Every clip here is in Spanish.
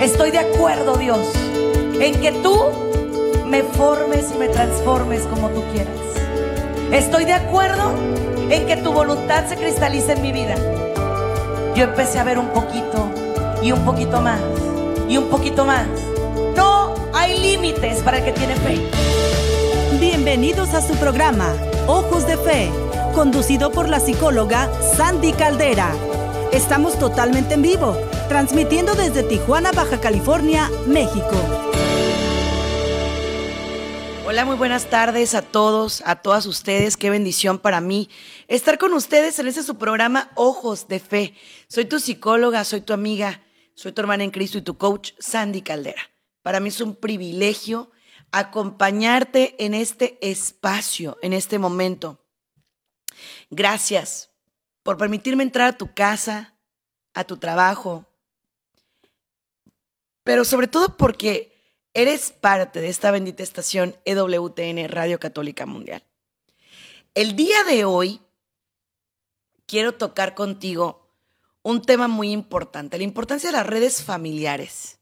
Estoy de acuerdo, Dios, en que tú me formes y me transformes como tú quieras. Estoy de acuerdo en que tu voluntad se cristalice en mi vida. Yo empecé a ver un poquito y un poquito más y un poquito más. No hay límites para el que tiene fe. Bienvenidos a su programa, Ojos de Fe, conducido por la psicóloga Sandy Caldera. Estamos totalmente en vivo transmitiendo desde Tijuana, Baja California, México. Hola, muy buenas tardes a todos, a todas ustedes. Qué bendición para mí estar con ustedes en este su programa Ojos de Fe. Soy tu psicóloga, soy tu amiga, soy tu hermana en Cristo y tu coach Sandy Caldera. Para mí es un privilegio acompañarte en este espacio, en este momento. Gracias por permitirme entrar a tu casa, a tu trabajo, pero sobre todo porque eres parte de esta bendita estación EWTN Radio Católica Mundial. El día de hoy quiero tocar contigo un tema muy importante, la importancia de las redes familiares.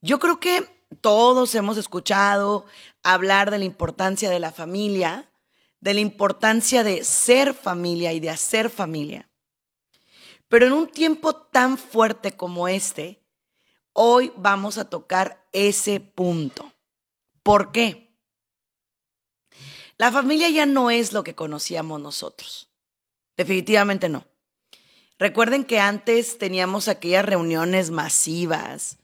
Yo creo que todos hemos escuchado hablar de la importancia de la familia, de la importancia de ser familia y de hacer familia. Pero en un tiempo tan fuerte como este, Hoy vamos a tocar ese punto. ¿Por qué? La familia ya no es lo que conocíamos nosotros. Definitivamente no. Recuerden que antes teníamos aquellas reuniones masivas,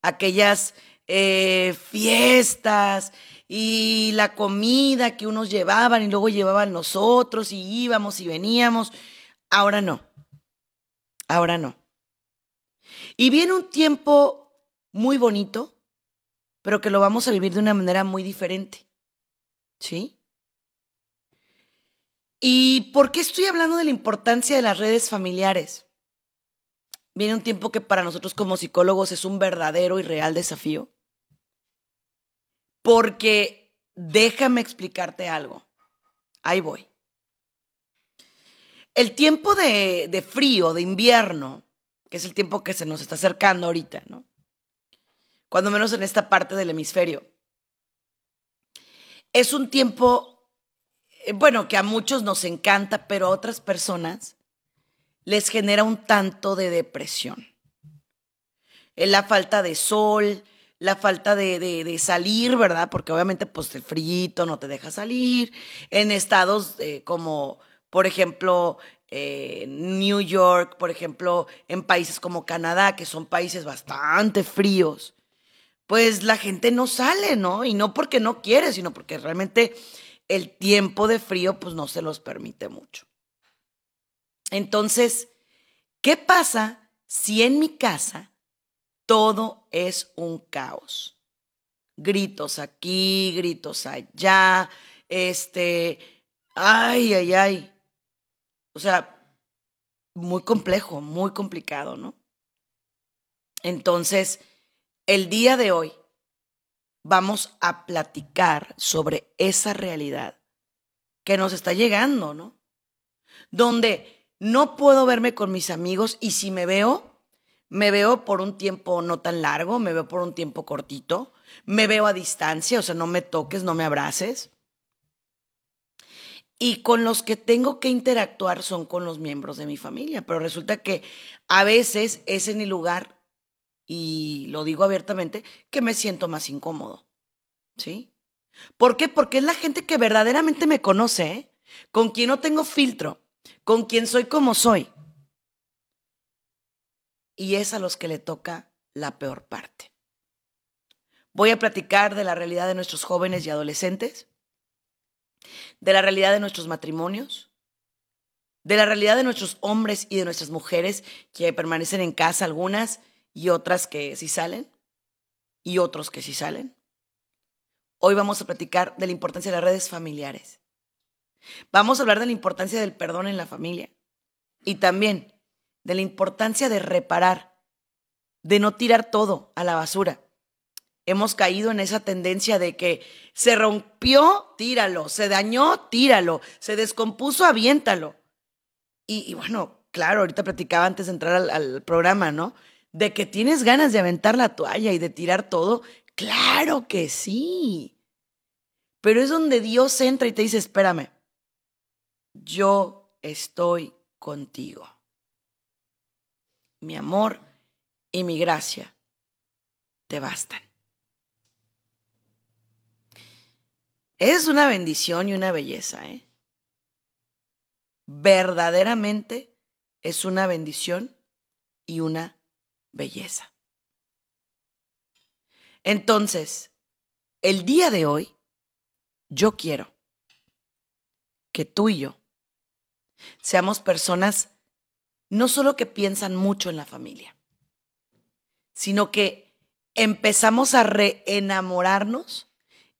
aquellas eh, fiestas y la comida que unos llevaban y luego llevaban nosotros y íbamos y veníamos. Ahora no. Ahora no. Y viene un tiempo muy bonito, pero que lo vamos a vivir de una manera muy diferente. ¿Sí? ¿Y por qué estoy hablando de la importancia de las redes familiares? Viene un tiempo que para nosotros como psicólogos es un verdadero y real desafío. Porque déjame explicarte algo. Ahí voy. El tiempo de, de frío, de invierno, que es el tiempo que se nos está acercando ahorita, ¿no? Cuando menos en esta parte del hemisferio. Es un tiempo, eh, bueno, que a muchos nos encanta, pero a otras personas les genera un tanto de depresión. Es la falta de sol, la falta de, salir, ¿verdad? Porque obviamente pues el frío no te deja salir. En estados eh, como, por ejemplo, eh, New York, por ejemplo, en países como Canadá, que son países bastante fríos, pues la gente no sale, ¿no? Y no porque no quiere, sino porque realmente el tiempo de frío pues no se los permite mucho. Entonces, ¿qué pasa si en mi casa todo es un caos? Gritos aquí, gritos allá, este, ay, ay, ay, o sea, muy complejo, muy complicado, ¿no? Entonces, el día de hoy vamos a platicar sobre esa realidad que nos está llegando, ¿no? Donde no puedo verme con mis amigos y si me veo, me veo por un tiempo no tan largo, me veo por un tiempo cortito, me veo a distancia, o sea, no me toques, no me abraces. Y con los que tengo que interactuar son con los miembros de mi familia, pero resulta que a veces es en el lugar, y lo digo abiertamente, que me siento más incómodo. ¿Sí? ¿Por qué? Porque es la gente que verdaderamente me conoce, ¿eh? con quien no tengo filtro, con quien soy como soy. Y es a los que le toca la peor parte. Voy a platicar de la realidad de nuestros jóvenes y adolescentes de la realidad de nuestros matrimonios, de la realidad de nuestros hombres y de nuestras mujeres que permanecen en casa algunas y otras que sí salen y otros que sí salen. Hoy vamos a platicar de la importancia de las redes familiares. Vamos a hablar de la importancia del perdón en la familia y también de la importancia de reparar, de no tirar todo a la basura, hemos caído en esa tendencia de que se rompió, tíralo, se dañó, tíralo, se descompuso, aviéntalo. Y, bueno, claro, ahorita platicaba antes de entrar al, programa, ¿no? de que tienes ganas de aventar la toalla y de tirar todo, claro que sí. Pero es donde Dios entra y te dice, espérame, yo estoy contigo. Mi amor y mi gracia te bastan. Es una bendición y una belleza, ¿eh? Verdaderamente es una bendición y una belleza. Entonces, el día de hoy, yo quiero que tú y yo seamos personas no solo que piensan mucho en la familia, sino que empezamos a reenamorarnos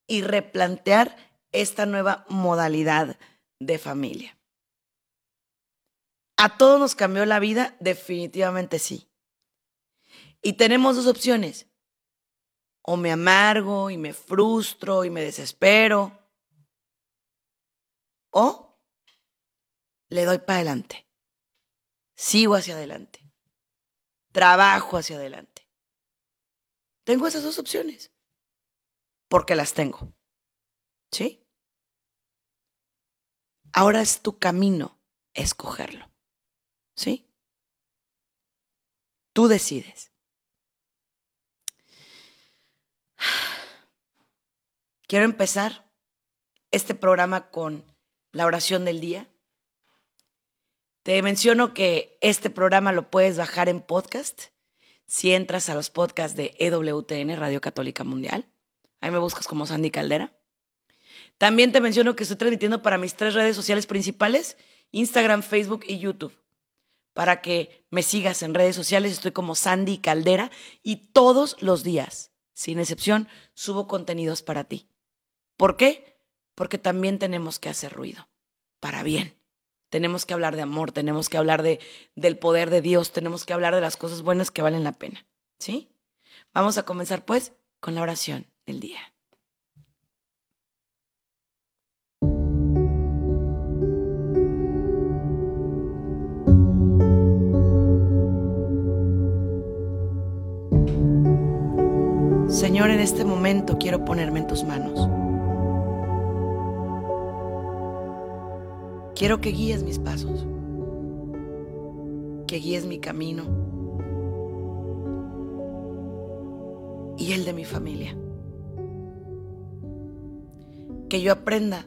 y replantear esta nueva modalidad de familia. ¿A todos nos cambió la vida? Definitivamente sí. Y tenemos dos opciones. O me amargo y me frustro y me desespero. O le doy para adelante. Sigo hacia adelante. Trabajo hacia adelante. Tengo esas dos opciones. Porque las tengo. ¿Sí? Ahora es tu camino escogerlo. ¿Sí? Tú decides. Quiero empezar este programa con la oración del día. Te menciono que este programa lo puedes bajar en podcast si entras a los podcasts de EWTN, Radio Católica Mundial. Ahí me buscas como Sandy Caldera. También te menciono que estoy transmitiendo para mis tres redes sociales principales, Instagram, Facebook y YouTube. Para que me sigas en redes sociales, estoy como Sandy Caldera y todos los días, sin excepción, subo contenidos para ti. ¿Por qué? Porque también tenemos que hacer ruido, para bien. Tenemos que hablar de amor, tenemos que hablar de, del poder de Dios, tenemos que hablar de las cosas buenas que valen la pena. ¿Sí? Vamos a comenzar pues con la oración del día. Señor, en este momento quiero ponerme en tus manos. Quiero que guíes mis pasos, que guíes mi camino y el de mi familia. Que yo aprenda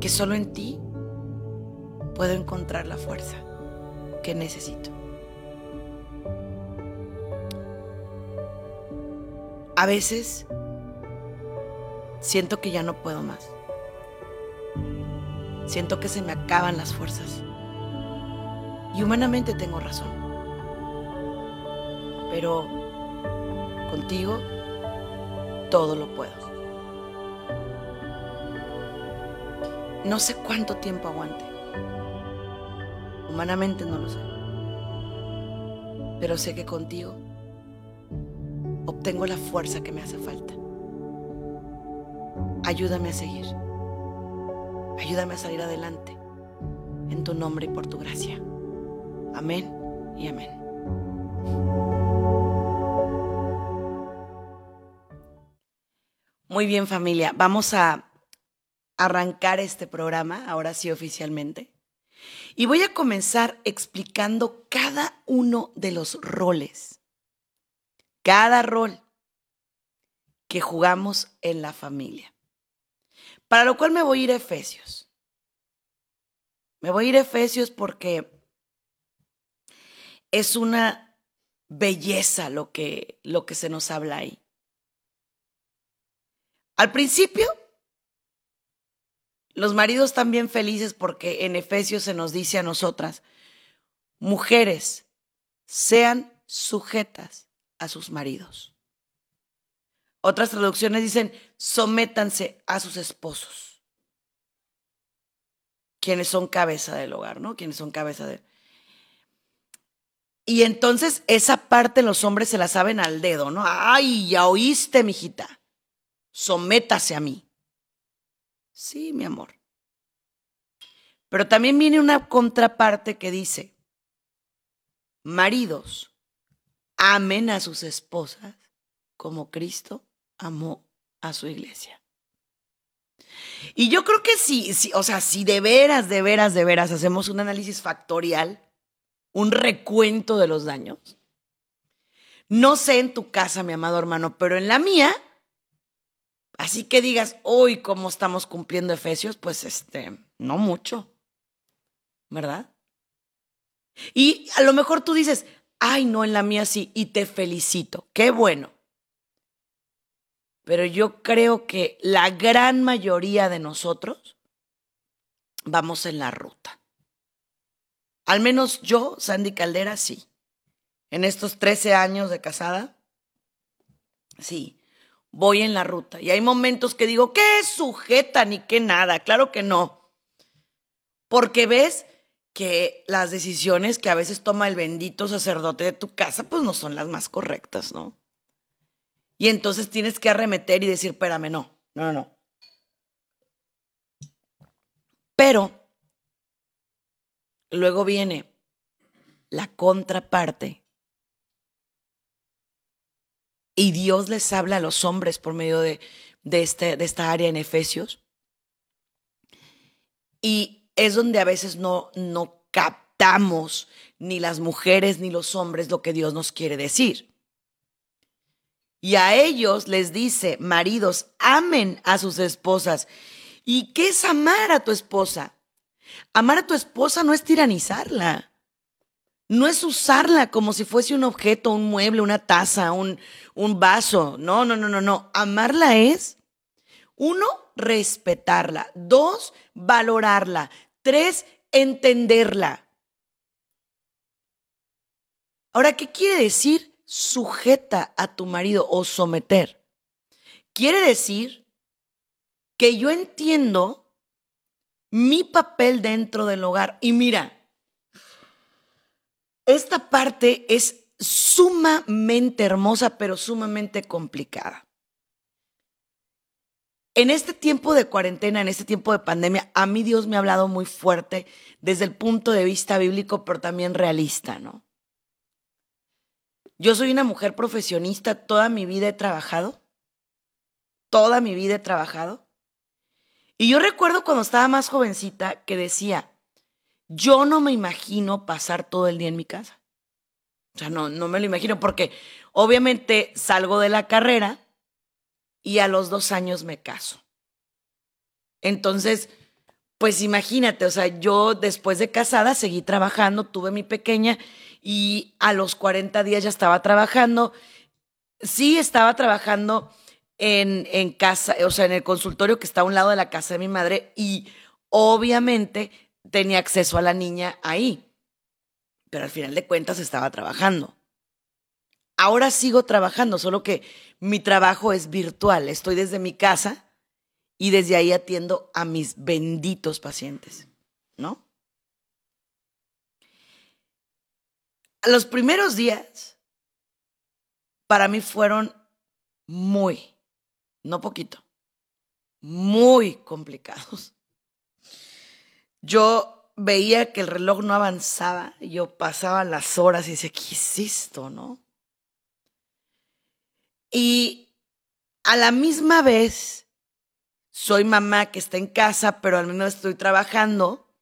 que solo en ti puedo encontrar la fuerza que necesito. A veces siento que ya no puedo más. Siento que se me acaban las fuerzas. Y humanamente tengo razón. Pero contigo todo lo puedo. No sé cuánto tiempo aguante. Humanamente no lo sé. Pero sé que contigo obtengo la fuerza que me hace falta. Ayúdame a seguir. Ayúdame a salir adelante. En tu nombre y por tu gracia. Amén y amén. Muy bien familia, vamos a arrancar este programa, ahora sí oficialmente. Y voy a comenzar explicando cada uno de los roles, cada rol que jugamos en la familia. Para lo cual me voy a ir a Efesios. Me voy a ir a Efesios porque es una belleza lo que, lo que se nos habla ahí. Al principio, los maridos bien felices porque en Efesios se nos dice a nosotras, mujeres, sean sujetas a sus maridos. Otras traducciones dicen, sométanse a sus esposos, quienes son cabeza del hogar, ¿no? Quienes son cabeza de... Y entonces esa parte los hombres se la saben al dedo, ¿no? Ay, ya oíste, mijita. Sométase a mí. Sí, mi amor. Pero también viene una contraparte que dice, maridos, amen a sus esposas como Cristo amó a su iglesia. Y yo creo que sí, sí, o sea, si de veras, de veras, de veras hacemos un análisis factorial, un recuento de los daños, no sé en tu casa, mi amado hermano, pero en la mía, así que digas, hoy cómo estamos cumpliendo Efesios, pues este, no mucho, ¿verdad? Y a lo mejor tú dices, ay, no, en la mía sí, y te felicito, qué bueno. Pero yo creo que la gran mayoría de nosotros vamos en la ruta. Al menos yo, Sandy Caldera, sí en estos 13 años de casada, sí, voy en la ruta. Y hay momentos que digo, ¿qué sujeta ni qué nada? Claro que no. Porque ves que las decisiones que a veces toma el bendito sacerdote de tu casa, pues no son las más correctas, ¿no? Y entonces tienes que arremeter y decir, espérame, no, no, no, no. Pero luego viene la contraparte y Dios les habla a los hombres por medio de, este, de esta área en Efesios. Y es donde a veces no, no captamos ni las mujeres ni los hombres lo que Dios nos quiere decir. Y a ellos les dice, maridos, amen a sus esposas. ¿Y qué es amar a tu esposa? Amar a tu esposa no es tiranizarla. No es usarla como si fuese un objeto, un mueble, una taza, un, un vaso. No, no, no, no, no. Amarla es, uno, respetarla. Dos, valorarla. Tres, entenderla. Ahora, ¿qué quiere decir sujeta a tu marido o someter? Quiere decir que yo entiendo mi papel dentro del hogar. Y mira, esta parte es sumamente hermosa, pero sumamente complicada. En este tiempo de cuarentena, en este tiempo de pandemia, a mí Dios me ha hablado muy fuerte desde el punto de vista bíblico, pero también realista, ¿no? Yo soy una mujer profesionista, toda mi vida he trabajado, toda mi vida he trabajado. Y yo recuerdo cuando estaba más jovencita que decía, yo no me imagino pasar todo el día en mi casa. O sea, no, no me lo imagino porque obviamente salgo de la carrera y a los dos años me caso. Entonces, pues imagínate, o sea, yo después de casada seguí trabajando, tuve mi pequeña y a los 40 días ya estaba trabajando. Sí, estaba trabajando en, en casa, o sea, en el consultorio que está a un lado de la casa de mi madre y obviamente tenía acceso a la niña ahí. Pero al final de cuentas estaba trabajando. Ahora sigo trabajando, solo que mi trabajo es virtual. Estoy desde mi casa y desde ahí atiendo a mis benditos pacientes, ¿no? Los primeros días para mí fueron muy, no poquito, muy complicados yo veía que el reloj no avanzaba, y yo pasaba las horas y decía, ¿qué es esto, no? Y a la misma vez, soy mamá que está en casa, pero al menos estoy trabajando,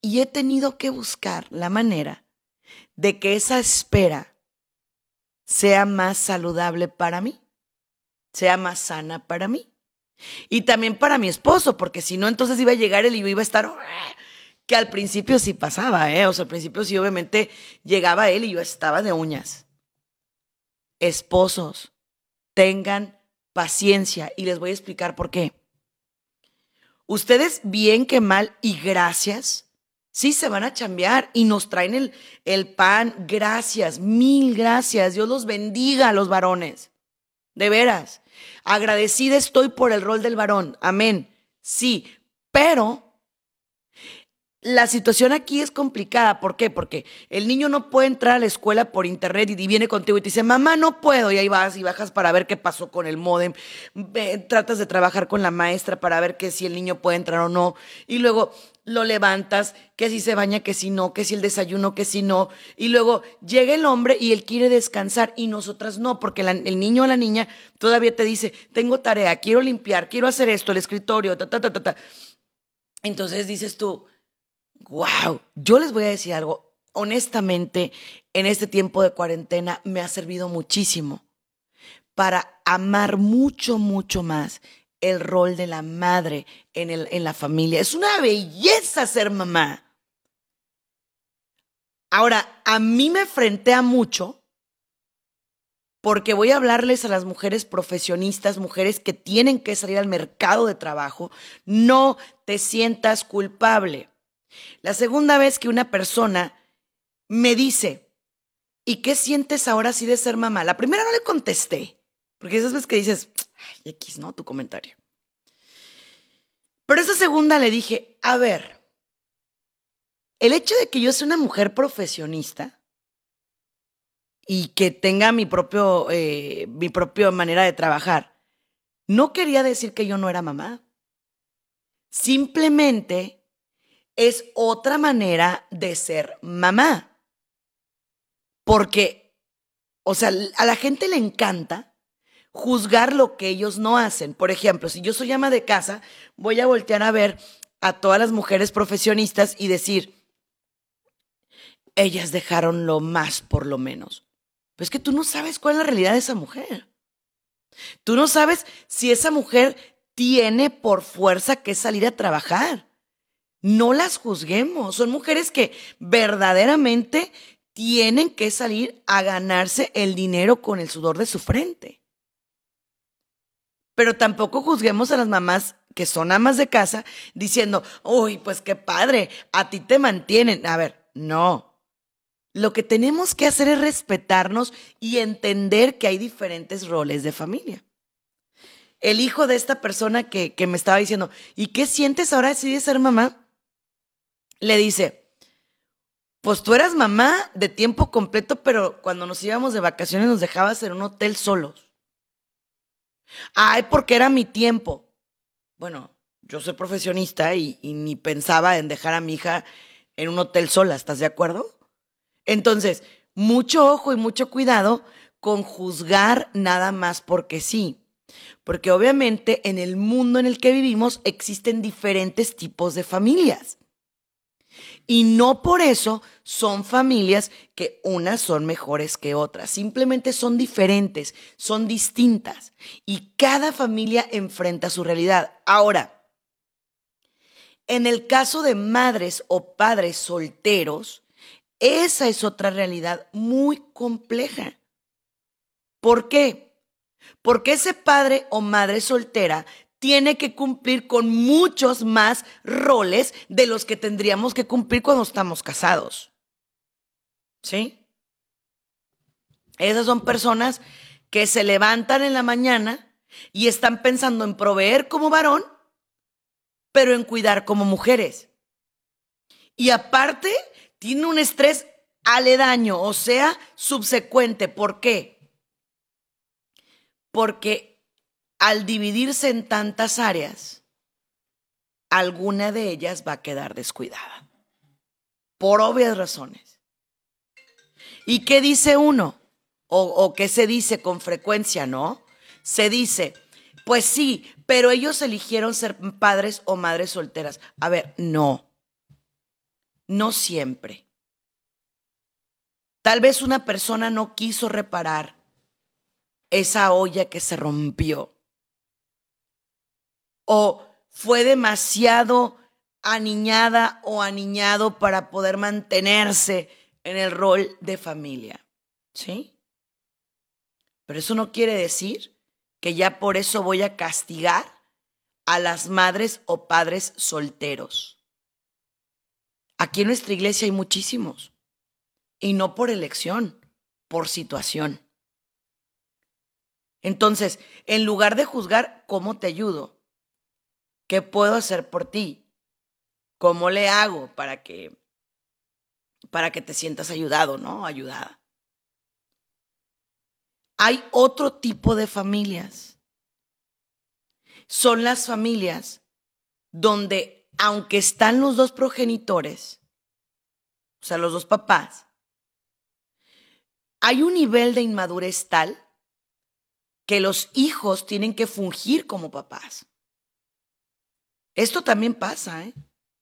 y he tenido que buscar la manera de que esa espera sea más saludable para mí, sea más sana para mí. Y también para mi esposo, porque si no, entonces iba a llegar él y iba a estar... Que al principio sí pasaba, ¿eh? O sea, al principio sí, obviamente llegaba él y yo estaba de uñas. Esposos, tengan paciencia y les voy a explicar por qué. Ustedes, bien que mal y gracias, sí se van a chambear y nos traen el, el pan. Gracias, mil gracias. Dios los bendiga a los varones. De veras. Agradecida estoy por el rol del varón. Amén. Sí, pero la situación aquí es complicada. ¿Por qué? Porque el niño no puede entrar a la escuela por internet y viene contigo y te dice, mamá, no puedo. Y ahí vas y bajas para ver qué pasó con el modem. Tratas de trabajar con la maestra para ver que si el niño puede entrar o no. Y luego lo levantas, que si se baña, que si no, que si el desayuno, que si no. Y luego llega el hombre y él quiere descansar y nosotras no, porque el niño o la niña todavía te dice, tengo tarea, quiero limpiar, quiero hacer esto, el escritorio, ta, ta, ta, ta, ta. Entonces dices tú, wow, yo les voy a decir algo, honestamente, en este tiempo de cuarentena me ha servido muchísimo para amar mucho, mucho más el rol de la madre en, el, en la familia. Es una belleza ser mamá. Ahora, a mí me frentea mucho porque voy a hablarles a las mujeres profesionistas, mujeres que tienen que salir al mercado de trabajo. No te sientas culpable. La segunda vez que una persona me dice, ¿y qué sientes ahora así de ser mamá? La primera no le contesté, porque esas veces que dices, Ay, X, ¿no? Tu comentario. Pero esa segunda le dije, a ver, el hecho de que yo sea una mujer profesionista y que tenga mi propio, eh, mi propia manera de trabajar, no quería decir que yo no era mamá. Simplemente es otra manera de ser mamá. Porque, o sea, a la gente le encanta juzgar lo que ellos no hacen. Por ejemplo, si yo soy ama de casa, voy a voltear a ver a todas las mujeres profesionistas y decir, ellas dejaron lo más por lo menos. Pues que tú no sabes cuál es la realidad de esa mujer. Tú no sabes si esa mujer tiene por fuerza que salir a trabajar. No las juzguemos. Son mujeres que verdaderamente tienen que salir a ganarse el dinero con el sudor de su frente. Pero tampoco juzguemos a las mamás que son amas de casa diciendo, uy, pues qué padre, a ti te mantienen. A ver, no. Lo que tenemos que hacer es respetarnos y entender que hay diferentes roles de familia. El hijo de esta persona que, que me estaba diciendo, ¿y qué sientes ahora de ser mamá? Le dice, pues tú eras mamá de tiempo completo, pero cuando nos íbamos de vacaciones nos dejabas en un hotel solos. Ay, porque era mi tiempo. Bueno, yo soy profesionista y, ni pensaba en dejar a mi hija en un hotel sola, ¿estás de acuerdo? Entonces, mucho ojo y mucho cuidado con juzgar nada más porque sí. Porque obviamente en el mundo en el que vivimos existen diferentes tipos de familias. Y no por eso son familias que unas son mejores que otras, simplemente son diferentes, son distintas y cada familia enfrenta su realidad. Ahora, en el caso de madres o padres solteros, esa es otra realidad muy compleja. ¿Por qué? Porque ese padre o madre soltera tiene que cumplir con muchos más roles de los que tendríamos que cumplir cuando estamos casados. ¿Sí? Esas son personas que se levantan en la mañana y están pensando en proveer como varón, pero en cuidar como mujeres. Y aparte, tiene un estrés aledaño, o sea, subsecuente. ¿Por qué? Porque al dividirse en tantas áreas, alguna de ellas va a quedar descuidada. Por obvias razones. ¿Y qué dice uno? O, qué se dice con frecuencia, ¿no? Se dice, pues sí, pero ellos eligieron ser padres o madres solteras. A ver, no. No siempre. Tal vez una persona no quiso reparar esa olla que se rompió o fue demasiado aniñada o aniñado para poder mantenerse en el rol de familia. ¿Sí? Pero eso no quiere decir que ya por eso voy a castigar a las madres o padres solteros. Aquí en nuestra iglesia hay muchísimos. Y no por elección, por situación. Entonces, en lugar de juzgar, ¿cómo te ayudo? ¿Qué puedo hacer por ti? ¿Cómo le hago para que para que te sientas ayudado, ¿no? Ayudada. Hay otro tipo de familias. Son las familias donde aunque están los dos progenitores, o sea, los dos papás, hay un nivel de inmadurez tal que los hijos tienen que fungir como papás. Esto también pasa, ¿eh?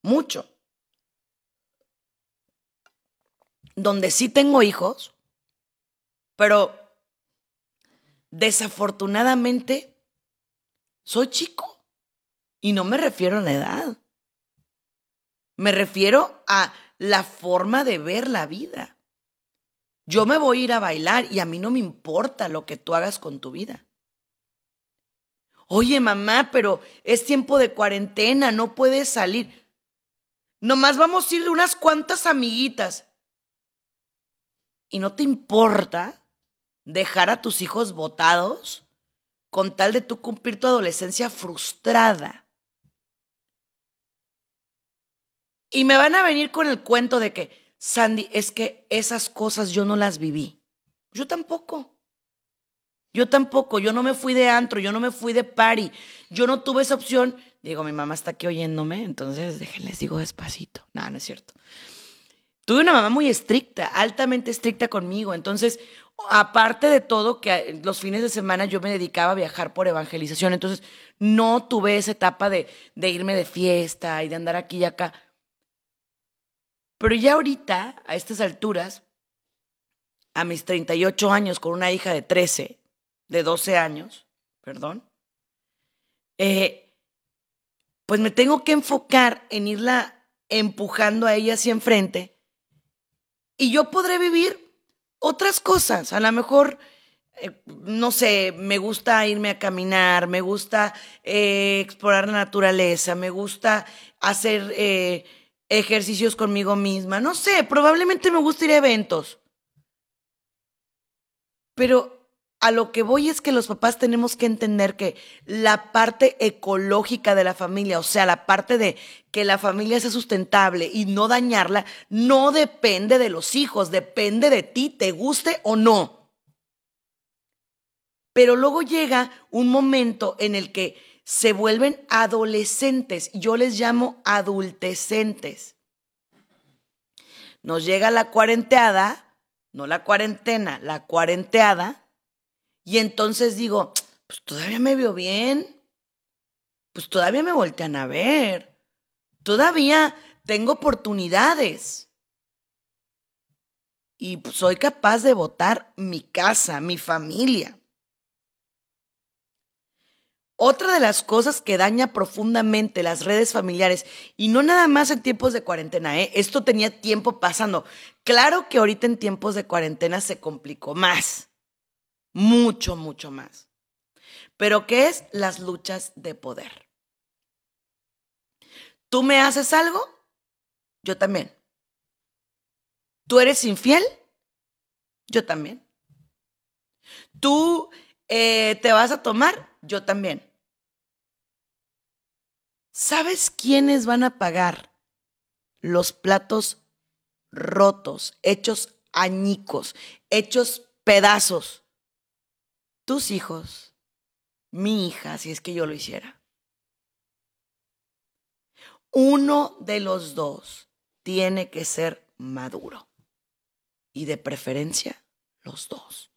Mucho. Donde sí tengo hijos, pero desafortunadamente soy chico. Y no me refiero a la edad. Me refiero a la forma de ver la vida. Yo me voy a ir a bailar y a mí no me importa lo que tú hagas con tu vida. Oye, mamá, pero es tiempo de cuarentena, no puedes salir. Nomás vamos a ir unas cuantas amiguitas. ¿Y no te importa dejar a tus hijos botados con tal de tú cumplir tu adolescencia frustrada? Y me van a venir con el cuento de que, Sandy, es que esas cosas yo no las viví. Yo tampoco. Yo tampoco, yo no me fui de antro, yo no me fui de party, yo no tuve esa opción. Digo, mi mamá está aquí oyéndome, entonces déjenles digo despacito. No, no es cierto. Tuve una mamá muy estricta, altamente estricta conmigo. Entonces, aparte de todo, que los fines de semana yo me dedicaba a viajar por evangelización. Entonces, no tuve esa etapa de, de irme de fiesta y de andar aquí y acá. Pero ya ahorita, a estas alturas, a mis 38 años, con una hija de 13, de 12 años, perdón, eh, pues me tengo que enfocar en irla empujando a ella hacia enfrente y yo podré vivir otras cosas. A lo mejor, eh, no sé, me gusta irme a caminar, me gusta eh, explorar la naturaleza, me gusta hacer ejercicios conmigo misma, no sé, probablemente me gusta ir a eventos. Pero a lo que voy es que los papás tenemos que entender que la parte ecológica de la familia, o sea, la parte de que la familia sea sustentable y no dañarla, no depende de los hijos, depende de ti, te guste o no. Pero luego llega un momento en el que se vuelven adolescentes, yo les llamo adultecentes. Nos llega la cuarenteada, no la cuarentena, la cuarenteada y entonces digo, pues todavía me veo bien, pues todavía me voltean a ver, todavía tengo oportunidades. Y pues, soy capaz de votar mi casa, mi familia. Otra de las cosas que daña profundamente las redes familiares, y no nada más en tiempos de cuarentena, ¿eh? esto tenía tiempo pasando. Claro que ahorita en tiempos de cuarentena se complicó más mucho, mucho más. Pero ¿qué es las luchas de poder? ¿Tú me haces algo? Yo también. ¿Tú eres infiel? Yo también. ¿Tú eh, te vas a tomar? Yo también. ¿Sabes quiénes van a pagar los platos rotos, hechos añicos, hechos pedazos tus hijos, mi hija, si es que yo lo hiciera. Uno de los dos tiene que ser maduro. Y de preferencia, los dos.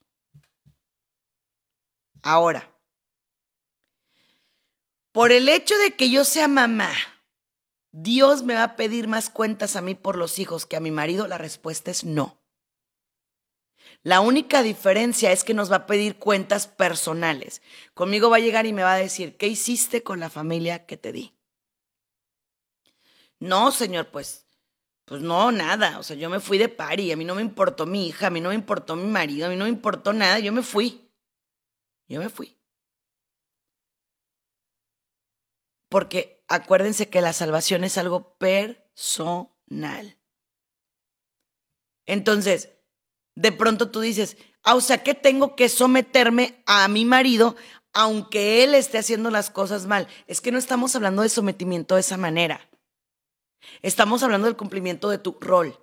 Ahora, por el hecho de que yo sea mamá, Dios me va a pedir más cuentas a mí por los hijos que a mi marido, la respuesta es no. La única diferencia es que nos va a pedir cuentas personales. Conmigo va a llegar y me va a decir, ¿qué hiciste con la familia que te di? No, señor, pues, pues no, nada. O sea, yo me fui de pari, a mí no me importó mi hija, a mí no me importó mi marido, a mí no me importó nada, yo me fui. Yo me fui. Porque acuérdense que la salvación es algo personal. Entonces, de pronto tú dices, ah, o sea que tengo que someterme a mi marido aunque él esté haciendo las cosas mal. Es que no estamos hablando de sometimiento de esa manera. Estamos hablando del cumplimiento de tu rol.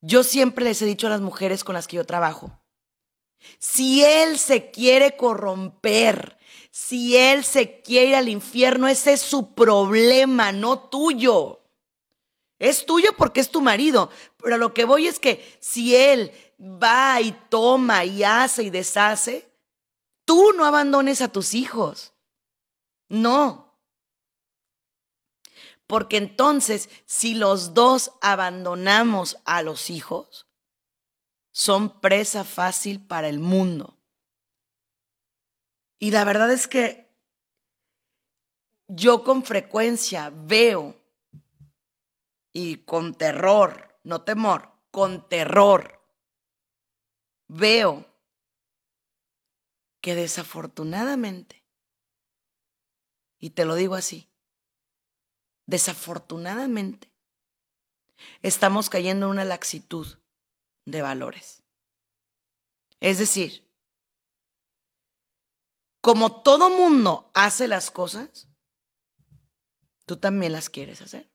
Yo siempre les he dicho a las mujeres con las que yo trabajo, Si él se quiere corromper, si él se quiere ir al infierno, ese es su problema, no tuyo. Es tuyo porque es tu marido, pero lo que voy es que si él va y toma y hace y deshace, tú no abandones a tus hijos. No. Porque entonces, si los dos abandonamos a los hijos, son presa fácil para el mundo. Y la verdad es que yo con frecuencia veo y con terror, no temor, con terror, veo que desafortunadamente, y te lo digo así, desafortunadamente, estamos cayendo en una laxitud de valores. Es decir, como todo mundo hace las cosas, tú también las quieres hacer.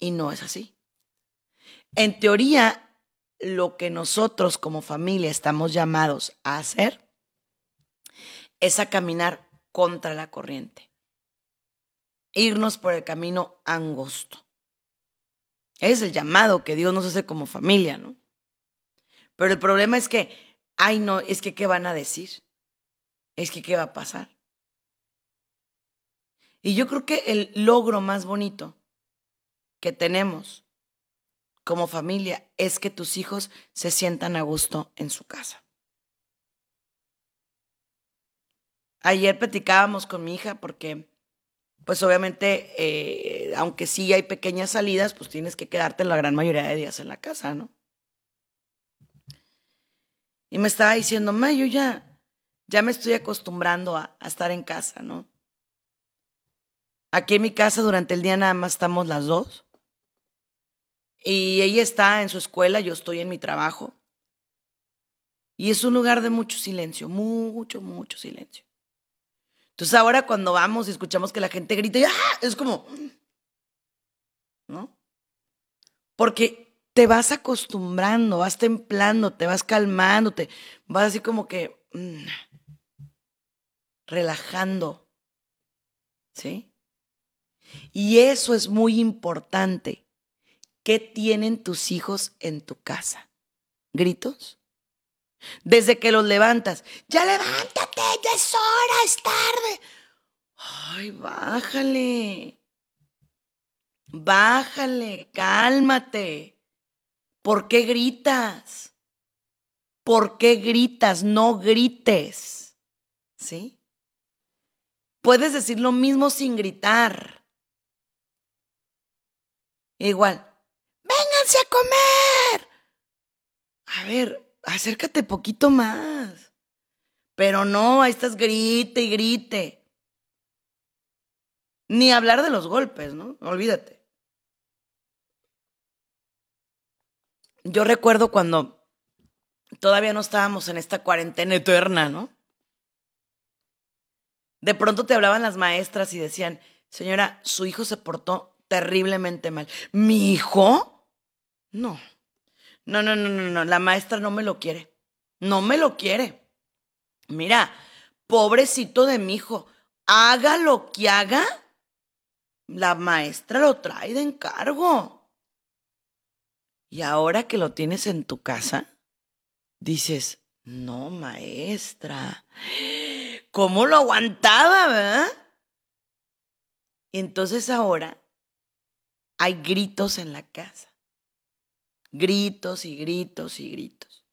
Y no es así. En teoría, lo que nosotros como familia estamos llamados a hacer es a caminar contra la corriente. Irnos por el camino angosto. Es el llamado que Dios nos hace como familia, ¿no? Pero el problema es que, ay no, es que ¿qué van a decir? Es que ¿qué va a pasar? Y yo creo que el logro más bonito que tenemos como familia es que tus hijos se sientan a gusto en su casa. Ayer platicábamos con mi hija porque, pues obviamente, eh, aunque sí hay pequeñas salidas, pues tienes que quedarte la gran mayoría de días en la casa, ¿no? Y me estaba diciendo, ma, yo ya, ya me estoy acostumbrando a, a estar en casa, ¿no? Aquí en mi casa durante el día nada más estamos las dos. Y ella está en su escuela, yo estoy en mi trabajo. Y es un lugar de mucho silencio, mucho, mucho silencio. Entonces ahora cuando vamos y escuchamos que la gente grita, ¡ah! es como, ¿no? Porque te vas acostumbrando, vas templando, te vas calmando, te vas así como que mm, relajando, ¿sí? Y eso es muy importante. ¿Qué tienen tus hijos en tu casa? ¿Gritos? Desde que los levantas, ya levántate, ya es hora, es tarde. Ay, bájale. Bájale, cálmate. ¿Por qué gritas? ¿Por qué gritas? No grites. ¿Sí? Puedes decir lo mismo sin gritar. Igual, vénganse a comer. A ver, acércate poquito más. Pero no, ahí estás grite y grite. Ni hablar de los golpes, ¿no? Olvídate. Yo recuerdo cuando todavía no estábamos en esta cuarentena eterna, ¿no? De pronto te hablaban las maestras y decían, señora, su hijo se portó terriblemente mal. ¿Mi hijo? No. No, no, no, no, no. La maestra no me lo quiere. No me lo quiere. Mira, pobrecito de mi hijo, haga lo que haga, la maestra lo trae de encargo. Y ahora que lo tienes en tu casa, dices, no, maestra, ¿cómo lo aguantaba, verdad? Y entonces ahora hay gritos en la casa. Gritos y gritos y gritos.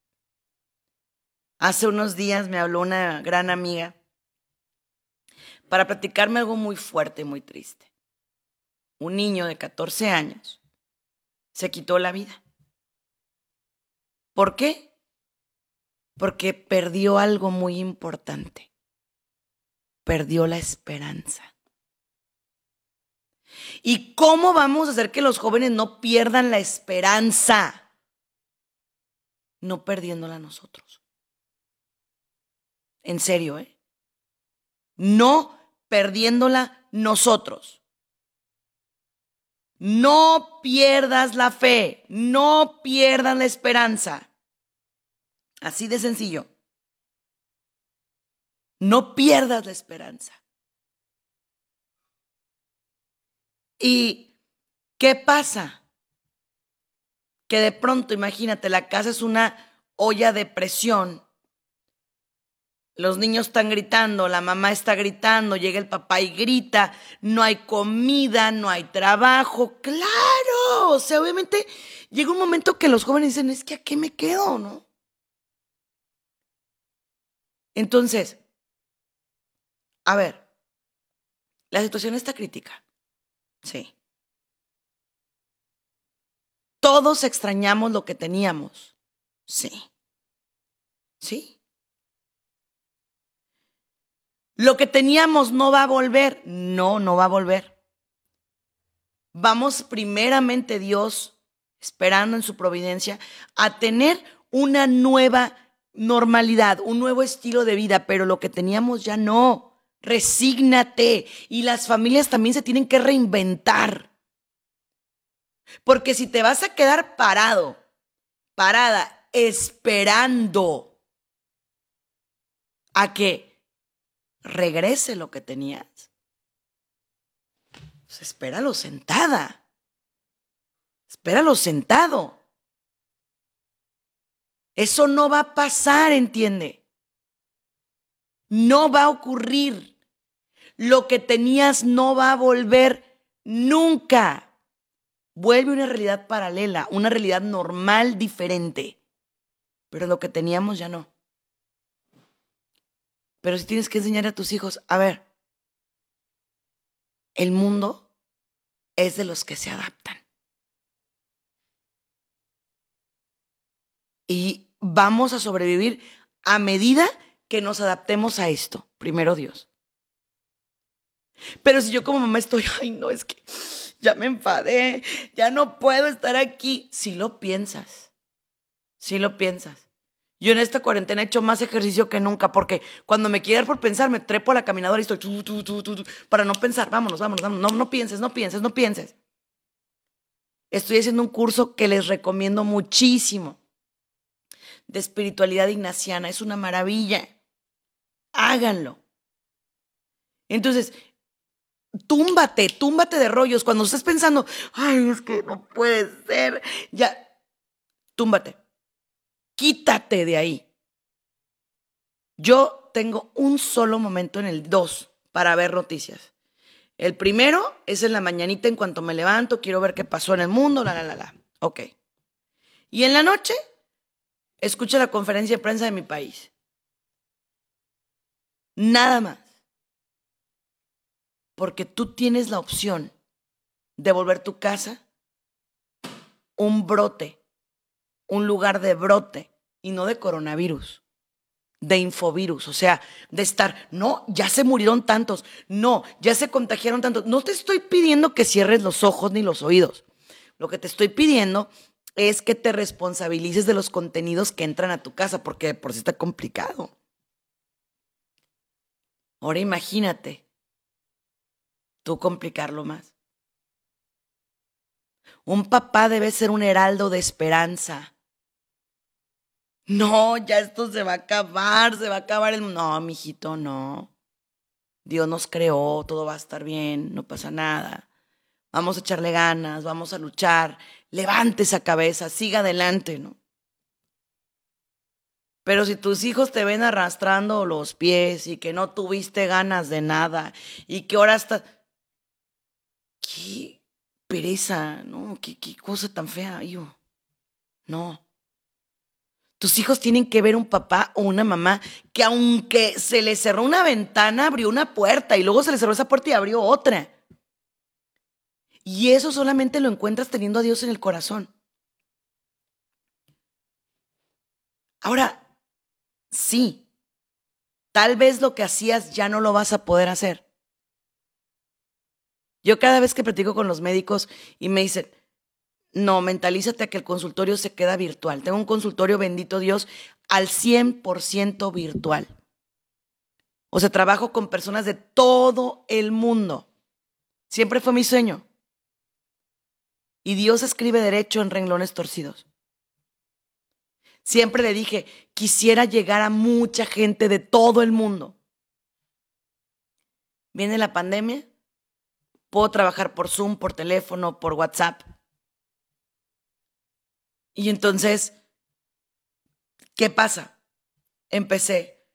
Hace unos días me habló una gran amiga para platicarme algo muy fuerte y muy triste. Un niño de 14 años se quitó la vida. ¿Por qué? Porque perdió algo muy importante. Perdió la esperanza. ¿Y cómo vamos a hacer que los jóvenes no pierdan la esperanza? No perdiéndola nosotros. En serio, ¿eh? No perdiéndola nosotros. No pierdas la fe, no pierdas la esperanza. Así de sencillo. No pierdas la esperanza. ¿Y qué pasa? Que de pronto, imagínate, la casa es una olla de presión. Los niños están gritando, la mamá está gritando, llega el papá y grita, no hay comida, no hay trabajo. Claro, o sea, obviamente llega un momento que los jóvenes dicen, es que a qué me quedo, ¿no? Entonces, a ver, la situación está crítica. Sí. Todos extrañamos lo que teníamos. Sí. Sí. Lo que teníamos no va a volver. No, no va a volver. Vamos primeramente Dios, esperando en su providencia, a tener una nueva normalidad, un nuevo estilo de vida, pero lo que teníamos ya no. Resígnate. Y las familias también se tienen que reinventar. Porque si te vas a quedar parado, parada, esperando a que regrese lo que tenías, pues espéralo sentada. Espéralo sentado. Eso no va a pasar, entiende. No va a ocurrir. Lo que tenías no va a volver nunca. Vuelve una realidad paralela, una realidad normal, diferente. Pero lo que teníamos ya no. Pero si tienes que enseñar a tus hijos, a ver, el mundo es de los que se adaptan. Y vamos a sobrevivir a medida que nos adaptemos a esto. Primero Dios. Pero si yo como mamá estoy, ay, no, es que ya me enfadé, ya no puedo estar aquí. Si lo piensas, si lo piensas. Yo en esta cuarentena he hecho más ejercicio que nunca porque cuando me quiero por pensar me trepo a la caminadora y estoy para no pensar, vámonos, vámonos, vámonos. No, no pienses, no pienses, no pienses. Estoy haciendo un curso que les recomiendo muchísimo de espiritualidad ignaciana. Es una maravilla. Háganlo. Entonces, túmbate, túmbate de rollos. Cuando estés pensando, ay, es que no puede ser, ya, túmbate. Quítate de ahí. Yo tengo un solo momento en el 2 para ver noticias. El primero es en la mañanita en cuanto me levanto, quiero ver qué pasó en el mundo, la, la, la, la. Ok. Y en la noche, escucho la conferencia de prensa de mi país. Nada más porque tú tienes la opción de volver tu casa un brote, un lugar de brote y no de coronavirus, de infovirus, o sea, de estar, no, ya se murieron tantos, no, ya se contagiaron tantos. No te estoy pidiendo que cierres los ojos ni los oídos. Lo que te estoy pidiendo es que te responsabilices de los contenidos que entran a tu casa, porque por si está complicado. Ahora imagínate tú complicarlo más. Un papá debe ser un heraldo de esperanza. No, ya esto se va a acabar, se va a acabar el... No, mijito, no. Dios nos creó, todo va a estar bien, no pasa nada. Vamos a echarle ganas, vamos a luchar. Levante esa cabeza, siga adelante, ¿no? Pero si tus hijos te ven arrastrando los pies y que no tuviste ganas de nada y que ahora estás qué pereza, ¿no? Qué, cosa tan fea, yo. No. Tus hijos tienen que ver un papá o una mamá que aunque se le cerró una ventana, abrió una puerta y luego se le cerró esa puerta y abrió otra. Y eso solamente lo encuentras teniendo a Dios en el corazón. Ahora, sí, tal vez lo que hacías ya no lo vas a poder hacer. Yo cada vez que platico con los médicos y me dicen, no, mentalízate a que el consultorio se queda virtual. Tengo un consultorio, bendito Dios, al 100% virtual. O sea, trabajo con personas de todo el mundo. Siempre fue mi sueño. Y Dios escribe derecho en renglones torcidos. Siempre le dije, quisiera llegar a mucha gente de todo el mundo. Viene la pandemia, puedo trabajar por Zoom, por teléfono, por WhatsApp. Y entonces, ¿qué pasa? Empecé,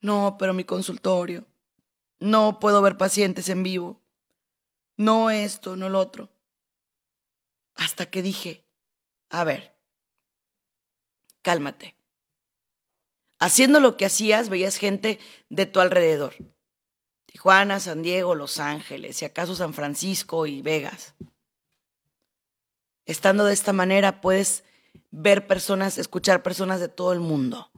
no, pero mi consultorio, no puedo ver pacientes en vivo, no esto, no lo otro. Hasta que dije, a ver, cálmate. Haciendo lo que hacías, veías gente de tu alrededor. Tijuana, San Diego, Los Ángeles, y acaso San Francisco y Vegas. Estando de esta manera puedes ver personas, escuchar personas de todo el mundo.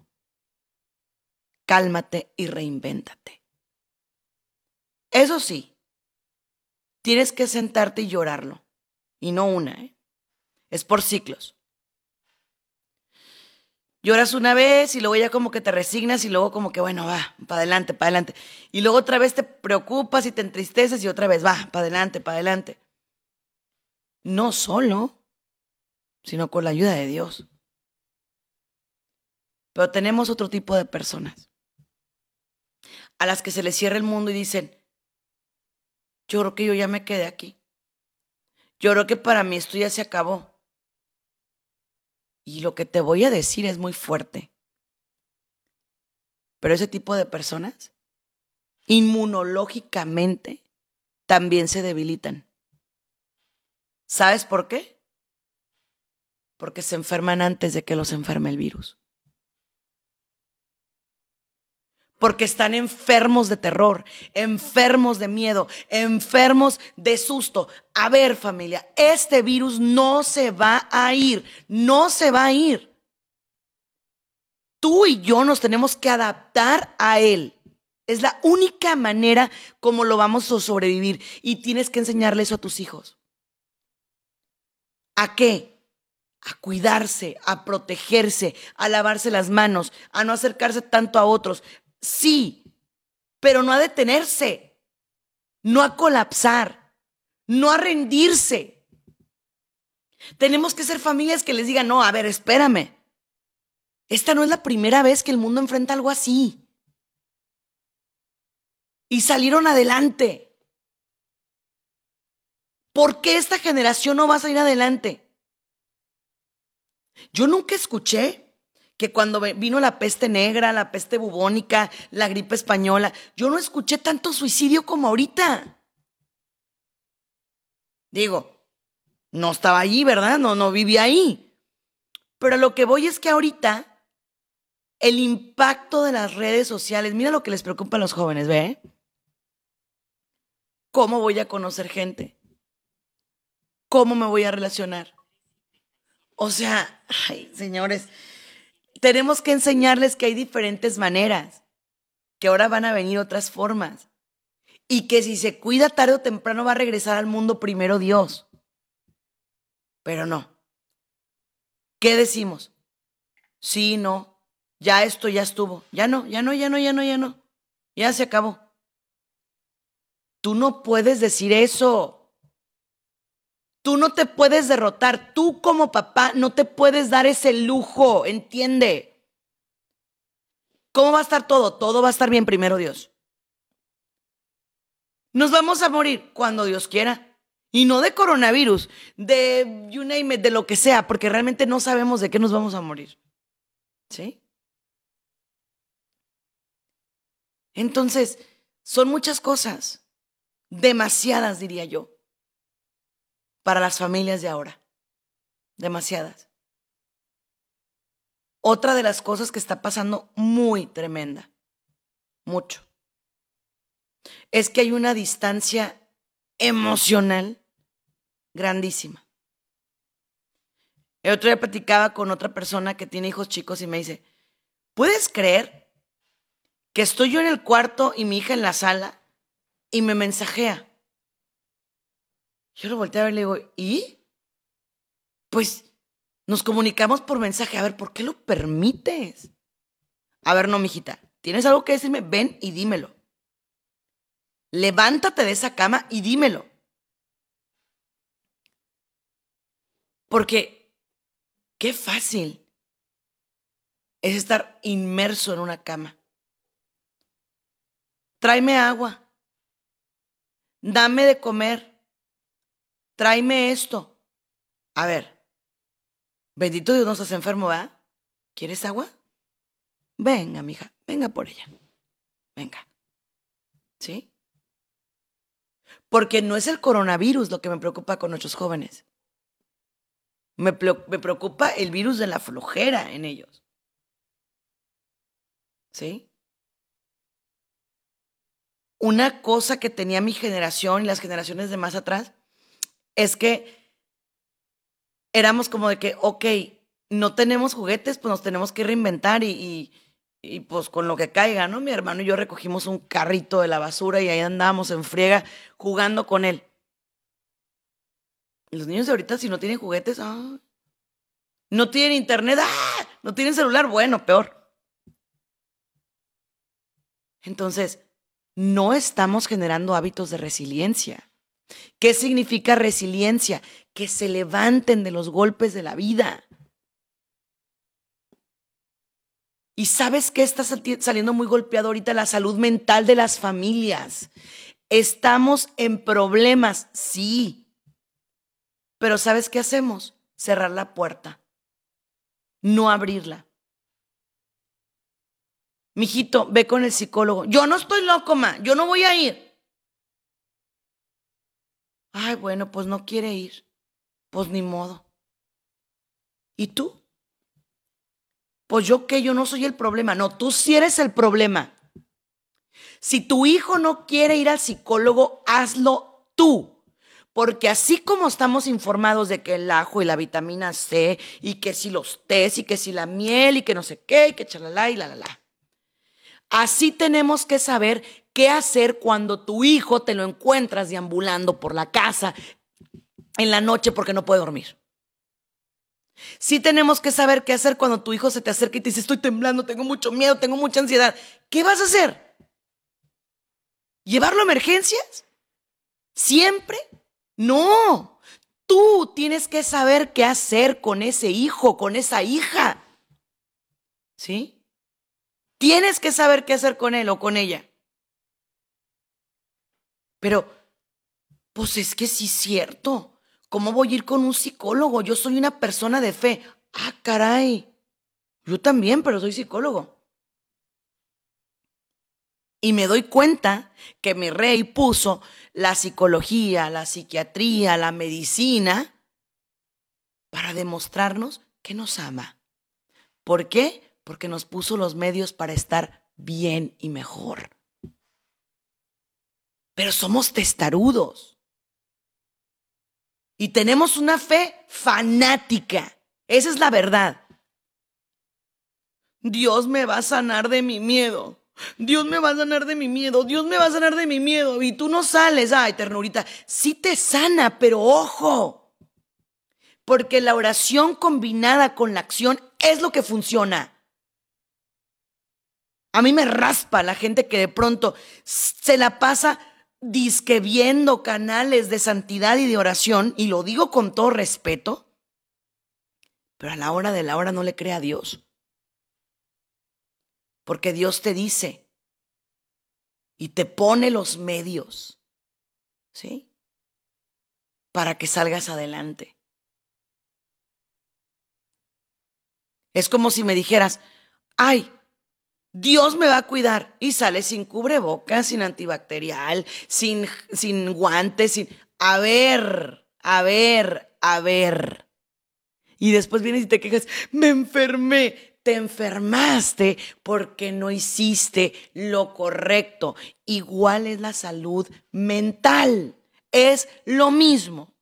Cálmate y reinvéntate. Eso sí, tienes que sentarte y llorarlo. Y no una, ¿eh? Es por ciclos lloras una vez y luego ya como que te resignas y luego como que, bueno, va, para adelante, para adelante. Y luego otra vez te preocupas y te entristeces y otra vez, va, para adelante, para adelante. No solo, sino con la ayuda de Dios. Pero tenemos otro tipo de personas a las que se les cierra el mundo y dicen, yo creo que yo ya me quedé aquí. Yo creo que para mí esto ya se acabó. Y lo que te voy a decir es muy fuerte. Pero ese tipo de personas, inmunológicamente, también se debilitan. ¿Sabes por qué? Porque se enferman antes de que los enferme el virus. Porque están enfermos de terror, enfermos de miedo, enfermos de susto. A ver familia, este virus no se va a ir, no se va a ir. Tú y yo nos tenemos que adaptar a él. Es la única manera como lo vamos a sobrevivir y tienes que enseñarle eso a tus hijos. ¿A qué? a cuidarse, a protegerse, a lavarse las manos, a no acercarse tanto a otros, Sí, pero no a detenerse, no a colapsar, no a rendirse. Tenemos que ser familias que les digan, no, a ver, espérame. Esta no es la primera vez que el mundo enfrenta algo así. Y salieron adelante. ¿Por qué esta generación no va a salir adelante? Yo nunca escuché que cuando vino la peste negra, la peste bubónica, la gripe española, yo no escuché tanto suicidio como ahorita. Digo, no estaba allí, ¿verdad? No, no vivía ahí. Pero lo que voy es que ahorita el impacto de las redes sociales, mira lo que les preocupa a los jóvenes, ¿ve? ¿Cómo voy a conocer gente? ¿Cómo me voy a relacionar? O sea, ay, señores, tenemos que enseñarles que hay diferentes maneras, que ahora van a venir otras formas y que si se cuida tarde o temprano va a regresar al mundo primero Dios. Pero no. ¿Qué decimos? Sí, no, ya esto ya estuvo, ya no, ya no, ya no, ya no, ya no, ya se acabó. Tú no puedes decir eso. Tú no te puedes derrotar. Tú como papá no te puedes dar ese lujo, entiende. ¿Cómo va a estar todo? Todo va a estar bien primero Dios. Nos vamos a morir cuando Dios quiera. Y no de coronavirus, de you name it, de lo que sea, porque realmente no sabemos de qué nos vamos a morir. ¿Sí? Entonces, son muchas cosas, demasiadas diría yo para las familias de ahora. Demasiadas. Otra de las cosas que está pasando muy tremenda, mucho, es que hay una distancia emocional grandísima. El otro día platicaba con otra persona que tiene hijos chicos y me dice, ¿puedes creer que estoy yo en el cuarto y mi hija en la sala y me mensajea? Yo lo volteé a ver y le digo, ¿y? Pues nos comunicamos por mensaje. A ver, ¿por qué lo permites? A ver, no, mijita. ¿Tienes algo que decirme? Ven y dímelo. Levántate de esa cama y dímelo. Porque qué fácil es estar inmerso en una cama. Tráeme agua. Dame de comer. Tráeme esto. A ver, bendito Dios no estás enfermo, ¿verdad? ¿Quieres agua? Venga, mija, venga por ella. Venga. ¿Sí? Porque no es el coronavirus lo que me preocupa con nuestros jóvenes. Me, me preocupa el virus de la flojera en ellos. ¿Sí? Una cosa que tenía mi generación y las generaciones de más atrás es que éramos como de que, ok, no tenemos juguetes, pues nos tenemos que reinventar y, y, pues con lo que caiga, ¿no? Mi hermano y yo recogimos un carrito de la basura y ahí andábamos en friega jugando con él. Los niños de ahorita, si no tienen juguetes, ah, no tienen internet, ah, no tienen celular, bueno, peor. Entonces, no estamos generando hábitos de resiliencia. ¿Qué significa resiliencia? Que se levanten de los golpes de la vida. Y sabes que está saliendo muy golpeado ahorita la salud mental de las familias. Estamos en problemas, sí. Pero ¿sabes qué hacemos? Cerrar la puerta. No abrirla. Mijito, ve con el psicólogo. Yo no estoy loco, ma. Yo no voy a ir. Ay, bueno, pues no quiere ir. Pues ni modo. ¿Y tú? Pues yo qué, yo no soy el problema. No, tú sí eres el problema. Si tu hijo no quiere ir al psicólogo, hazlo tú. Porque así como estamos informados de que el ajo y la vitamina C, y que si los tés, y que si la miel, y que no sé qué, y que chalala y la la la. Así tenemos que saber qué hacer cuando tu hijo te lo encuentras deambulando por la casa en la noche porque no puede dormir. Sí tenemos que saber qué hacer cuando tu hijo se te acerca y te dice, estoy temblando, tengo mucho miedo, tengo mucha ansiedad. ¿Qué vas a hacer? ¿Llevarlo a emergencias? ¿Siempre? No. Tú tienes que saber qué hacer con ese hijo, con esa hija. ¿Sí? Tienes que saber qué hacer con él o con ella. Pero, pues es que sí es cierto. ¿Cómo voy a ir con un psicólogo? Yo soy una persona de fe. Ah, caray. Yo también, pero soy psicólogo. Y me doy cuenta que mi rey puso la psicología, la psiquiatría, la medicina para demostrarnos que nos ama. ¿Por qué? porque nos puso los medios para estar bien y mejor. Pero somos testarudos. Y tenemos una fe fanática. Esa es la verdad. Dios me va a sanar de mi miedo. Dios me va a sanar de mi miedo. Dios me va a sanar de mi miedo. Y tú no sales. Ay, ternurita. Sí te sana, pero ojo. Porque la oración combinada con la acción es lo que funciona. A mí me raspa la gente que de pronto se la pasa disque viendo canales de santidad y de oración, y lo digo con todo respeto, pero a la hora de la hora no le cree a Dios. Porque Dios te dice y te pone los medios, ¿sí? Para que salgas adelante. Es como si me dijeras, ay, Dios me va a cuidar y sale sin cubrebocas, sin antibacterial, sin, sin guantes, sin... A ver, a ver, a ver. Y después vienes y te quejas, me enfermé. Te enfermaste porque no hiciste lo correcto. Igual es la salud mental. Es lo mismo.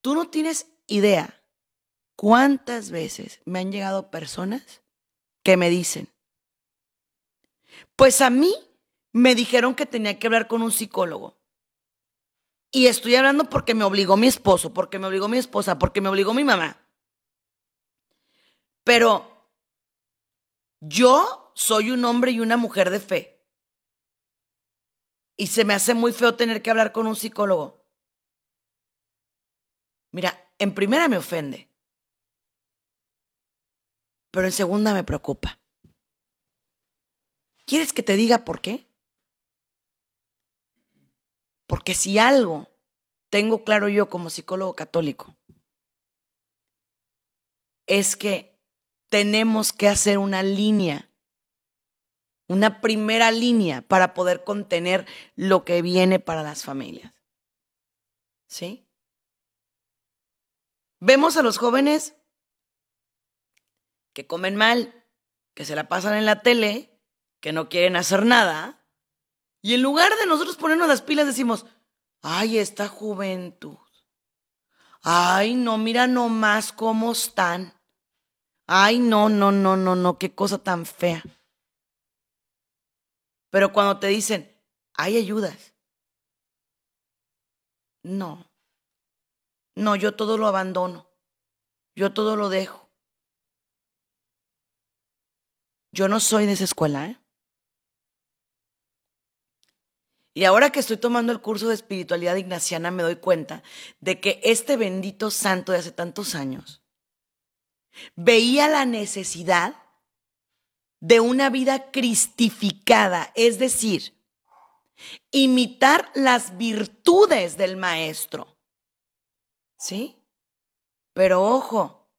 Tú no tienes idea cuántas veces me han llegado personas ¿Qué me dicen? Pues a mí me dijeron que tenía que hablar con un psicólogo. Y estoy hablando porque me obligó mi esposo, porque me obligó mi esposa, porque me obligó mi mamá. Pero yo soy un hombre y una mujer de fe. Y se me hace muy feo tener que hablar con un psicólogo. Mira, en primera me ofende. Pero en segunda me preocupa. ¿Quieres que te diga por qué? Porque si algo tengo claro yo como psicólogo católico, es que tenemos que hacer una línea, una primera línea para poder contener lo que viene para las familias. ¿Sí? Vemos a los jóvenes que comen mal, que se la pasan en la tele, que no quieren hacer nada, y en lugar de nosotros ponernos las pilas decimos, ay, esta juventud, ay, no, mira nomás cómo están, ay, no, no, no, no, no, qué cosa tan fea. Pero cuando te dicen, hay ayudas, no, no, yo todo lo abandono, yo todo lo dejo. Yo no soy de esa escuela, ¿eh? Y ahora que estoy tomando el curso de espiritualidad ignaciana, me doy cuenta de que este bendito santo de hace tantos años veía la necesidad de una vida cristificada, es decir, imitar las virtudes del maestro. ¿Sí? Pero ojo,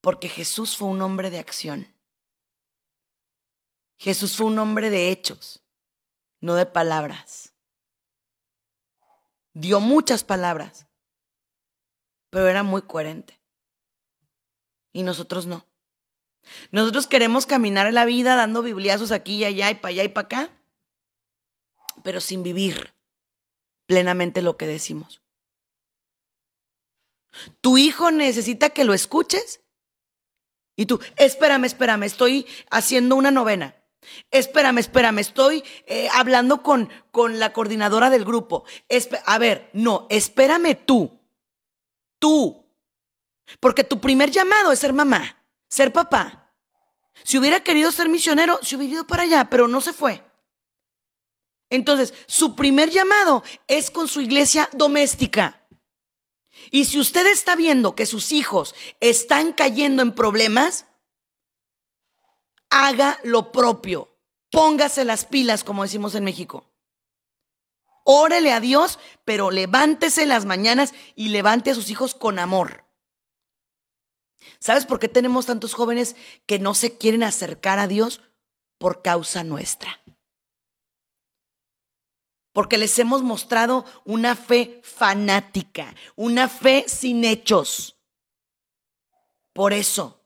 porque Jesús fue un hombre de acción. Jesús fue un hombre de hechos, no de palabras. Dio muchas palabras, pero era muy coherente. Y nosotros no. Nosotros queremos caminar en la vida dando bibliazos aquí y allá y para allá y para acá, pero sin vivir plenamente lo que decimos. Tu hijo necesita que lo escuches y tú, espérame, espérame, estoy haciendo una novena. Espérame, espérame, estoy eh, hablando con, con la coordinadora del grupo. a ver, no, espérame tú. Tú. Porque tu primer llamado es ser mamá, ser papá. Si hubiera querido ser misionero, se hubiera ido para allá, pero no se fue. Entonces, su primer llamado es con su iglesia doméstica. Y si usted está viendo que sus hijos están cayendo en problemas, haga lo propio. Póngase las pilas, como decimos en México. Órele a Dios, pero levántese las mañanas y levante a sus hijos con amor. ¿Sabes por qué tenemos tantos jóvenes que no se quieren acercar a Dios? Por causa nuestra. Porque les hemos mostrado una fe fanática, una fe sin hechos. Por eso.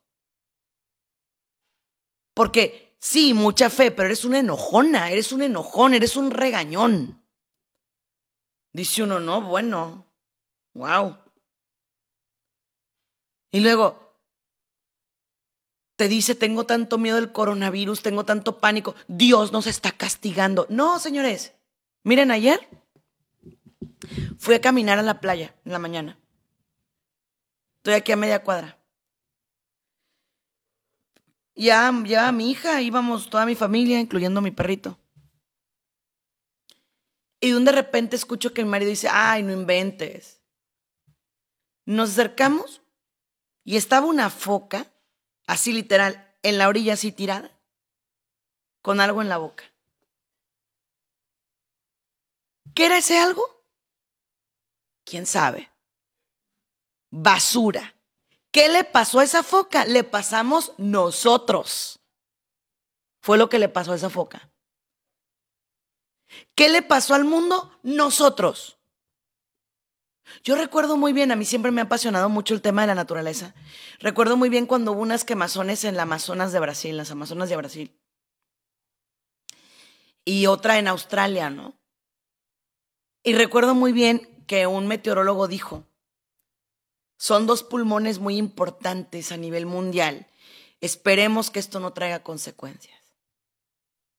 Porque sí, mucha fe, pero eres una enojona, eres un enojón, eres un regañón. Dice uno, no, bueno, wow. Y luego te dice, tengo tanto miedo del coronavirus, tengo tanto pánico, Dios nos está castigando. No, señores, miren, ayer fui a caminar a la playa en la mañana. Estoy aquí a media cuadra. Ya, ya mi hija, íbamos toda mi familia, incluyendo mi perrito. Y de repente escucho que mi marido dice, ay, no inventes. Nos acercamos y estaba una foca, así literal, en la orilla así tirada, con algo en la boca. ¿Qué era ese algo? ¿Quién sabe? Basura. ¿Qué le pasó a esa foca? Le pasamos nosotros. Fue lo que le pasó a esa foca. ¿Qué le pasó al mundo? Nosotros. Yo recuerdo muy bien, a mí siempre me ha apasionado mucho el tema de la naturaleza. Recuerdo muy bien cuando hubo unas quemazones en la Amazonas de Brasil, las Amazonas de Brasil. Y otra en Australia, ¿no? Y recuerdo muy bien que un meteorólogo dijo, son dos pulmones muy importantes a nivel mundial. Esperemos que esto no traiga consecuencias.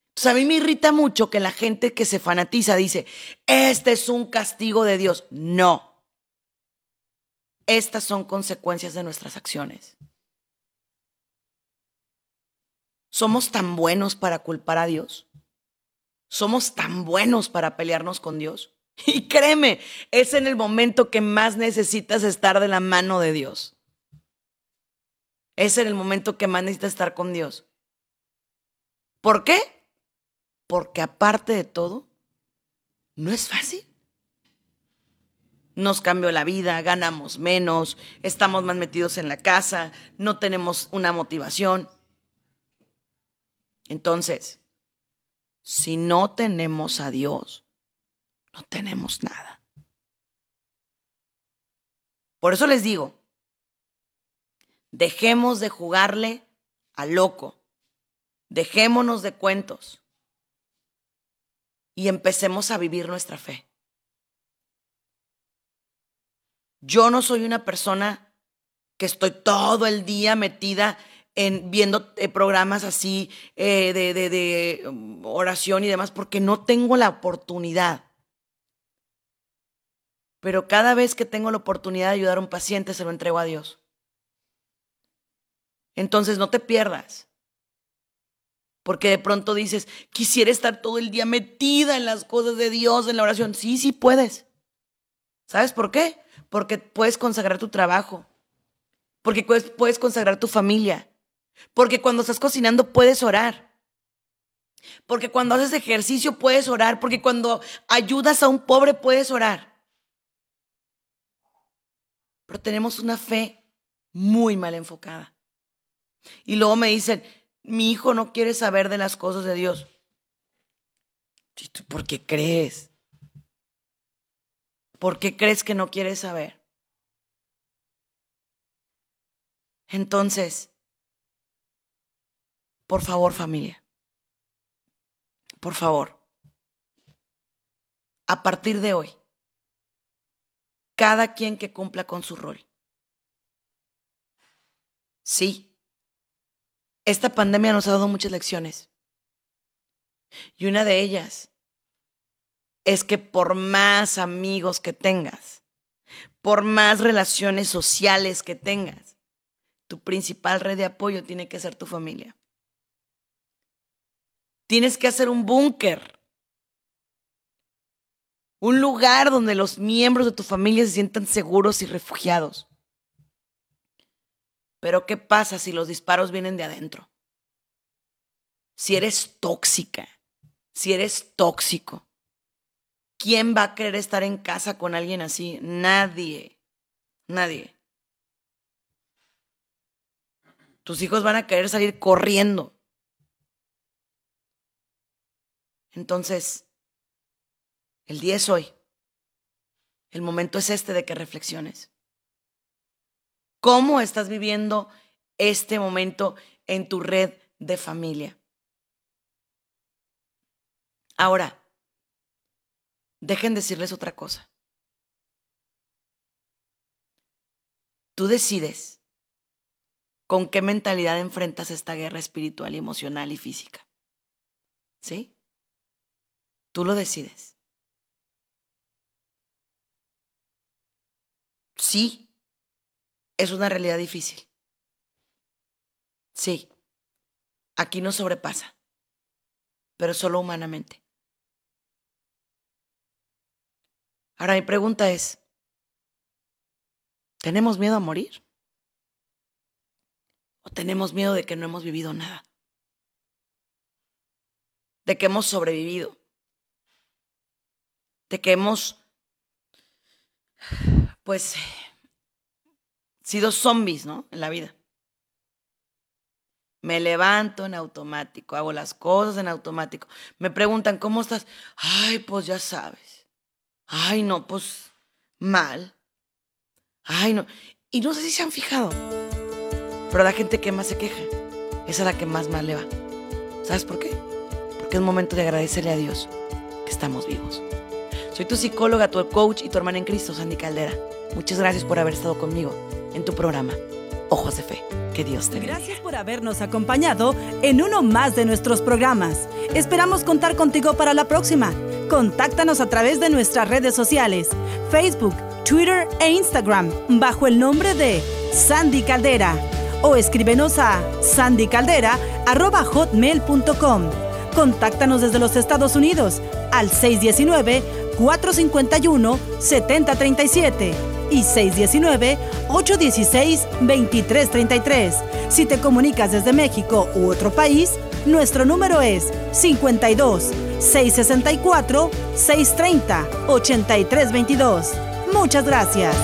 Entonces a mí me irrita mucho que la gente que se fanatiza dice, este es un castigo de Dios. No. Estas son consecuencias de nuestras acciones. ¿Somos tan buenos para culpar a Dios? ¿Somos tan buenos para pelearnos con Dios? Y créeme, es en el momento que más necesitas estar de la mano de Dios. es en el momento que más necesitas estar con Dios. ¿Por qué? Porque aparte de todo, no es fácil. Nos cambió la vida, ganamos menos, estamos más metidos en la casa, no tenemos una motivación. Entonces, si no tenemos a Dios, no tenemos nada. Por eso les digo, dejemos de jugarle a loco, dejémonos de cuentos y empecemos a vivir nuestra fe. Yo no soy una persona que estoy todo el día metida en viendo eh, programas así eh, de, de um, oración y demás, porque no tengo la oportunidad. Pero cada vez que tengo la oportunidad de ayudar a un paciente, se lo entrego a Dios. Entonces no te pierdas. Porque de pronto dices, quisiera estar todo el día metida en las cosas de Dios, en la oración. Sí, sí puedes. ¿Sabes por qué? Porque puedes consagrar tu trabajo. Porque puedes consagrar tu familia. Porque cuando estás cocinando puedes orar. Porque cuando haces ejercicio puedes orar. Porque cuando ayudas a un pobre puedes orar. Pero tenemos una fe muy mal enfocada. Y luego me dicen, mi hijo no quiere saber de las cosas de Dios. ¿Por qué crees? ¿Por qué crees que no quiere saber? Entonces, por favor familia, por favor, a partir de hoy, cada quien que cumpla con su rol. Sí, esta pandemia nos ha dado muchas lecciones. Y una de ellas es que por más amigos que tengas, por más relaciones sociales que tengas, tu principal red de apoyo tiene que ser tu familia. Tienes que hacer un búnker un lugar donde los miembros de tu familia se sientan seguros y refugiados. Pero ¿qué pasa si los disparos vienen de adentro? Si eres tóxica, si eres tóxico, ¿quién va a querer estar en casa con alguien así? Nadie, nadie. Tus hijos van a querer salir corriendo. Entonces, el día es hoy. El momento es este de que reflexiones. ¿Cómo estás viviendo este momento en tu red de familia? Ahora, dejen decirles otra cosa. Tú decides con qué mentalidad enfrentas esta guerra espiritual, emocional y física. ¿Sí? Tú lo decides. Sí, es una realidad difícil. Sí, aquí no sobrepasa, pero solo humanamente. Ahora mi pregunta es, ¿tenemos miedo a morir? ¿O tenemos miedo de que no hemos vivido nada? De que hemos sobrevivido. De que hemos pues, sido zombies, ¿no? En la vida. Me levanto en automático, hago las cosas en automático. Me preguntan, ¿cómo estás? Ay, pues ya sabes. Ay, no, pues mal. Ay, no. Y no sé si se han fijado, pero la gente que más se queja, es a la que más mal le va. ¿Sabes por qué? Porque es momento de agradecerle a Dios que estamos vivos. Soy tu psicóloga, tu coach y tu hermana en Cristo, Sandy Caldera. Muchas gracias por haber estado conmigo en tu programa Ojos de Fe. Que Dios te bendiga. Gracias por habernos acompañado en uno más de nuestros programas. Esperamos contar contigo para la próxima. Contáctanos a través de nuestras redes sociales, Facebook, Twitter e Instagram, bajo el nombre de Sandy Caldera. O escríbenos a sandycaldera.hotmail.com. Contáctanos desde los Estados Unidos al 619 451 7037 y 619-816-2333. Si te comunicas desde México u otro país, nuestro número es 52 664 630 8322. Muchas gracias.